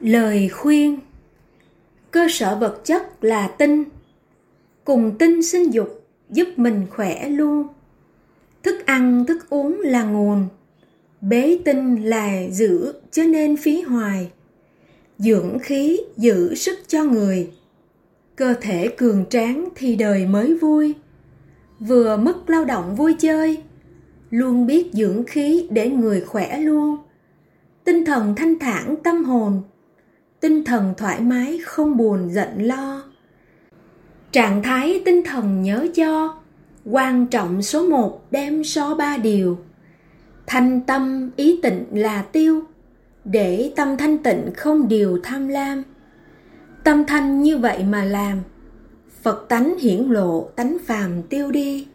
lời khuyên. Cơ sở vật chất là tinh. Cùng tinh sinh dục giúp mình khỏe luôn. Thức ăn, thức uống là nguồn. Bế tinh là giữ cho nên phí hoài. Dưỡng khí, giữ sức cho người. Cơ thể cường tráng thì đời mới vui. Vừa mất lao động vui chơi, luôn biết dưỡng khí để người khỏe luôn. Tinh thần thanh thản tâm hồn tinh thần thoải mái, không buồn, giận lo. Trạng thái tinh thần nhớ cho, quan trọng số một đem so ba điều. Thanh tâm, ý tịnh là tiêu, để tâm thanh tịnh không điều tham lam. Tâm thanh như vậy mà làm, phật tánh hiển lộ tánh phàm tiêu đi.